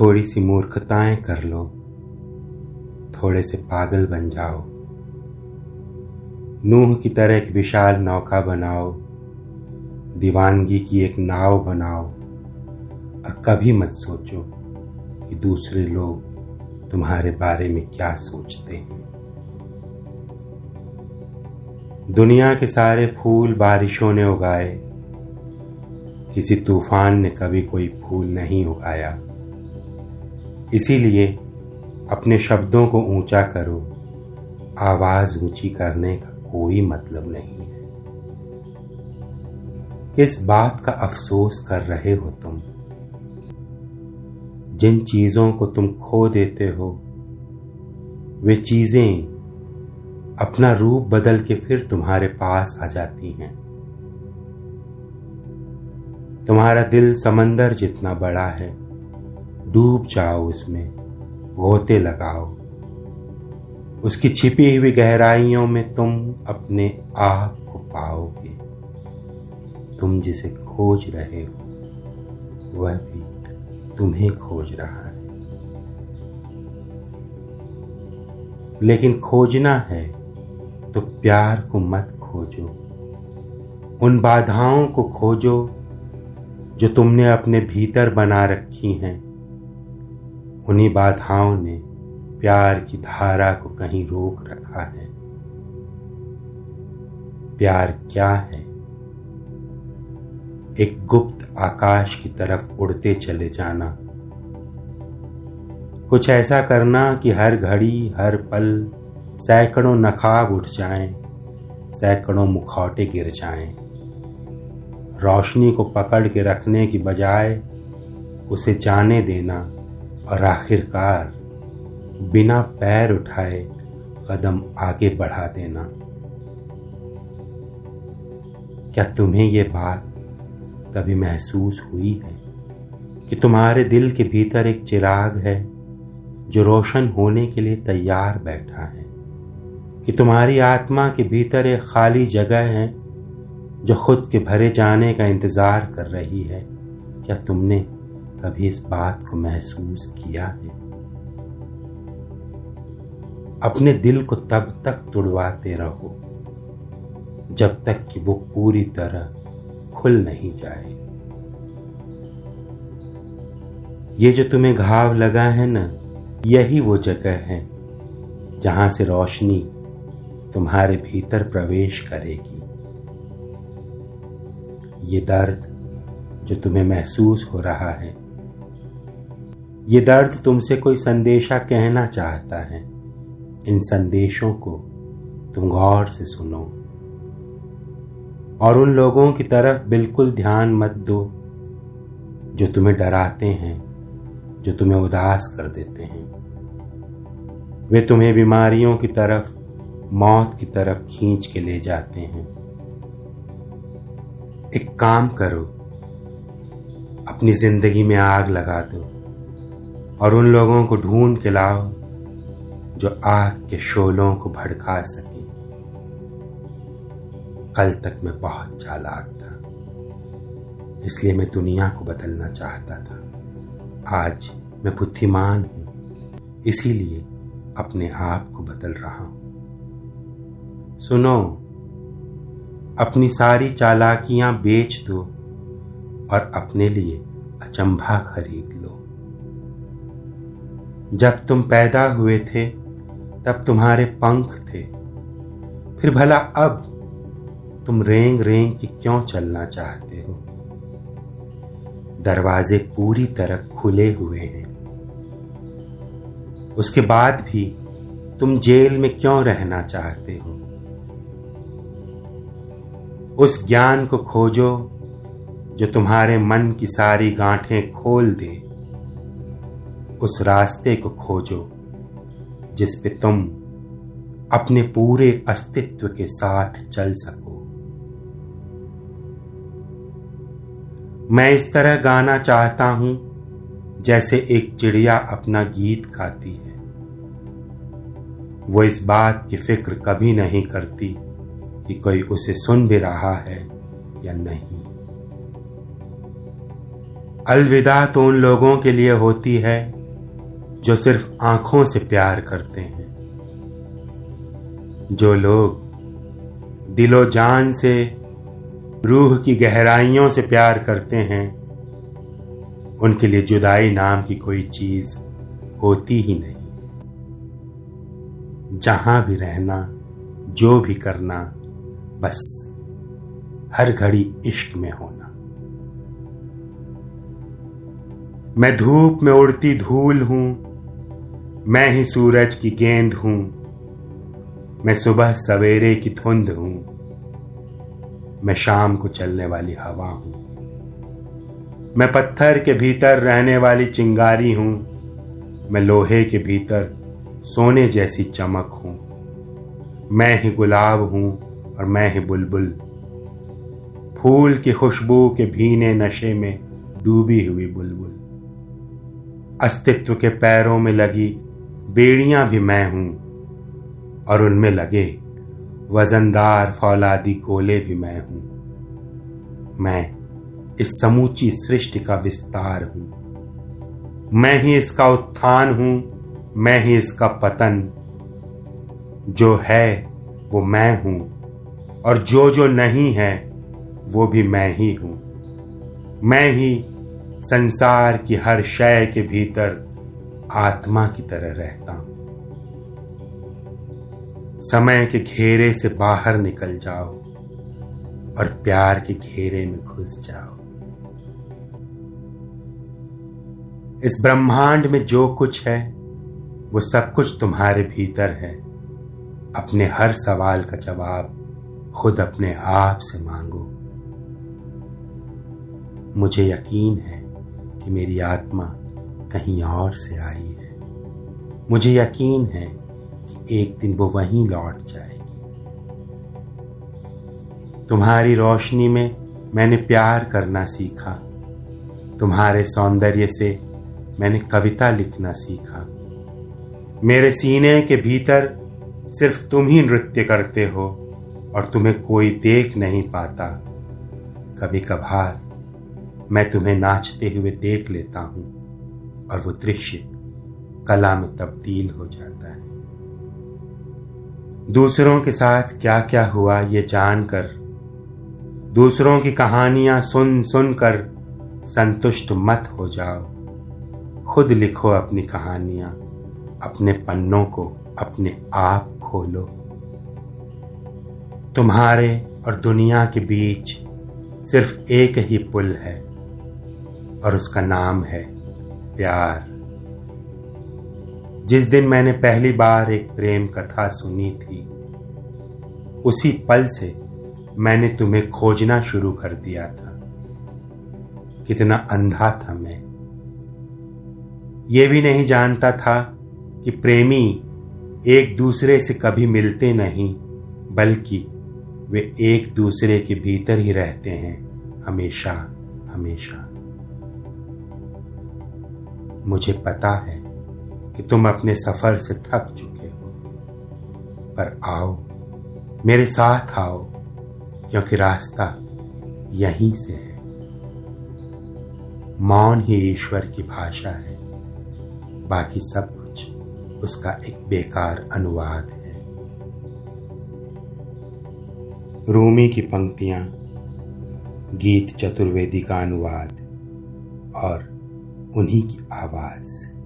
थोड़ी सी मूर्खताएँ कर लो। थोड़े से पागल बन जाओ। नूह की तरह एक विशाल नौका बनाओ। दीवानगी की एक नाव बनाओ। और कभी मत सोचो कि दूसरे लोग तुम्हारे बारे में क्या सोचते हैं। दुनिया के सारे फूल बारिशों ने उगाए। किसी तूफ़ान ने कभी कोई फूल नहीं उगाया। इसीलिए अपने शब्दों को ऊँचा करो। आवाज़ ऊँची करने का कोई मतलब नहीं है। किस बात का अफसोस कर रहे हो तुम? जिन चीज़ों को तुम खो देते हो, वे चीज़ें अपना रूप बदल के फिर तुम्हारे पास आ जाती हैं। तुम्हारा दिल समंदर जितना बड़ा है डूब जाओ उसमें गोते लगाओ। उसकी छिपी हुई गहराइयों में तुम अपने आप को पाओगे। तुम जिसे खोज रहे हो, वह भी तुम्हें खोज रहा है। लेकिन खोजना है तो प्यार को मत खोजो। उन बाधाओं को खोजो जो तुमने अपने भीतर बना रखी हैं। उन्हीं बाधाओं ने प्यार की धारा को कहीं रोक रखा है। प्यार क्या है? एक गुप्त आकाश की तरफ़ उड़ते चले जाना। कुछ ऐसा करना कि हर घड़ी हर पल सैकड़ों नखाब उठ जाएँ, सैकड़ों मुखौटे गिर जाएँ। रोशनी को पकड़ के रखने की बजाय उसे जाने देना। और आखिरकार बिना पैर उठाए कदम आगे बढ़ा देना। क्या तुम्हें यह बात कभी महसूस हुई है कि तुम्हारे दिल के भीतर एक चिराग है जो रोशन होने के लिए तैयार बैठा है? कि तुम्हारी आत्मा के भीतर एक खाली जगह है जो खुद के भरे जाने का इंतज़ार कर रही है? क्या तुमने कभी इस बात को महसूस किया है। अपने दिल को तब तक तुड़वाते रहो, जब तक कि वो पूरी तरह खुल नहीं जाए। ये जो तुम्हें घाव लगा है ना, यही वो जगह है, जहाँ से रोशनी तुम्हारे भीतर प्रवेश करेगी। ये दर्द जो तुम्हें महसूस हो रहा है ये दर्द तुमसे कोई संदेशा कहना चाहता है, इन संदेशों को तुम गौर से सुनो। और उन लोगों की तरफ़ बिल्कुल ध्यान मत दो, जो तुम्हें डराते हैं, जो तुम्हें उदास कर देते हैं। वे तुम्हें बीमारियों की तरफ़, मौत की तरफ़ खींच के ले जाते हैं। एक काम करो, अपनी ज़िंदगी में आग लगा दो। और उन लोगों को ढूंढ के लाओ, जो आग के शोलों को भड़का सके। कल तक मैं बहुत चालाक था, इसलिए मैं दुनिया को बदलना चाहता था। आज मैं बुद्धिमान हूँ, इसीलिए अपने आप को बदल रहा हूँ। सुनो, अपनी सारी चालाकियाँ बेच दो और अपने लिए अचंभा खरीद लो। जब तुम पैदा हुए थे, तब तुम्हारे पंख थे। फिर भला अब तुम रेंग रेंग की क्यों चलना चाहते हो? दरवाजे पूरी तरह खुले हुए हैं। उसके बाद भी तुम जेल में क्यों रहना चाहते हो? उस ज्ञान को खोजो जो तुम्हारे मन की सारी गांठें खोल दे। उस रास्ते को खोजो, जिस पे तुम अपने पूरे अस्तित्व के साथ चल सको। मैं इस तरह गाना चाहता हूँ, जैसे एक चिड़िया अपना गीत गाती है। वो इस बात की फ़िक्र कभी नहीं करती कि कोई उसे सुन भी रहा है या नहीं। अलविदा तो उन लोगों के लिए होती है जो सिर्फ़ आँखों से प्यार करते हैं। जो लोग दिलो जान से, रूह की गहराइयों से प्यार करते हैं, उनके लिए जुदाई नाम की कोई चीज़ होती ही नहीं। जहाँ भी रहना, जो भी करना, बस हर घड़ी इश्क में होना। मैं धूप में उड़ती धूल हूँ मैं ही सूरज की गेंद हूँ। मैं सुबह सवेरे की धुंध हूँ। मैं शाम को चलने वाली हवा हूँ। मैं पत्थर के भीतर रहने वाली चिंगारी हूँ। मैं लोहे के भीतर सोने जैसी चमक हूँ। मैं ही गुलाब हूँ और मैं ही बुलबुल। फूल की खुशबू के भीने नशे में डूबी हुई बुलबुल। अस्तित्व के पैरों में लगी बेड़ियाँ भी मैं हूँ। और उनमें लगे वजनदार फौलादी गोले भी मैं हूँ। मैं इस समूची सृष्टि का विस्तार हूँ। मैं ही इसका उत्थान हूँ। मैं ही इसका पतन। जो है, वो मैं हूँ। और जो जो नहीं है, वो भी मैं ही हूँ। मैं ही संसार की हर शय के भीतर आत्मा की तरह रहता हूँ। समय के घेरे से बाहर निकल जाओ और प्यार के घेरे में घुस जाओ। इस ब्रह्मांड में जो कुछ है, वो सब कुछ तुम्हारे भीतर है। अपने हर सवाल का जवाब खुद अपने आप से मांगो। मुझे यकीन है कि मेरी आत्मा कहीं और से आई है। मुझे यकीन है कि एक दिन वो वहीं लौट जाएगी। तुम्हारी रोशनी में मैंने प्यार करना सीखा। तुम्हारे सौंदर्य से मैंने कविता लिखना सीखा। मेरे सीने के भीतर सिर्फ़ तुम ही नृत्य करते हो और तुम्हें कोई देख नहीं पाता। कभी कभार मैं तुम्हें नाचते हुए देख लेता हूँ। और वो दृश्य कला में तब्दील हो जाता है। दूसरों के साथ क्या क्या हुआ ये जानकर, दूसरों की कहानियाँ सुन सुनकर संतुष्ट मत हो जाओ। खुद लिखो अपनी कहानियाँ, अपने पन्नों को अपने आप खोलो। तुम्हारे और दुनिया के बीच सिर्फ़ एक ही पुल है और उसका नाम है प्यार। जिस दिन मैंने पहली बार एक प्रेम कथा सुनी थी, उसी पल से मैंने तुम्हें खोजना शुरू कर दिया था। कितना अंधा था मैं। ये भी नहीं जानता था कि प्रेमी एक दूसरे से कभी मिलते नहीं, बल्कि वे एक दूसरे के भीतर ही रहते हैं, हमेशा हमेशा। मुझे पता है कि तुम अपने सफ़र से थक चुके हो। पर आओ, मेरे साथ आओ, क्योंकि रास्ता यहीं से है। मौन ही ईश्वर की भाषा है। बाकी सब कुछ उसका एक बेकार अनुवाद है। रूमी की पंक्तियाँ, गीत चतुर्वेदी का अनुवाद और उन्हीं की आवाज़।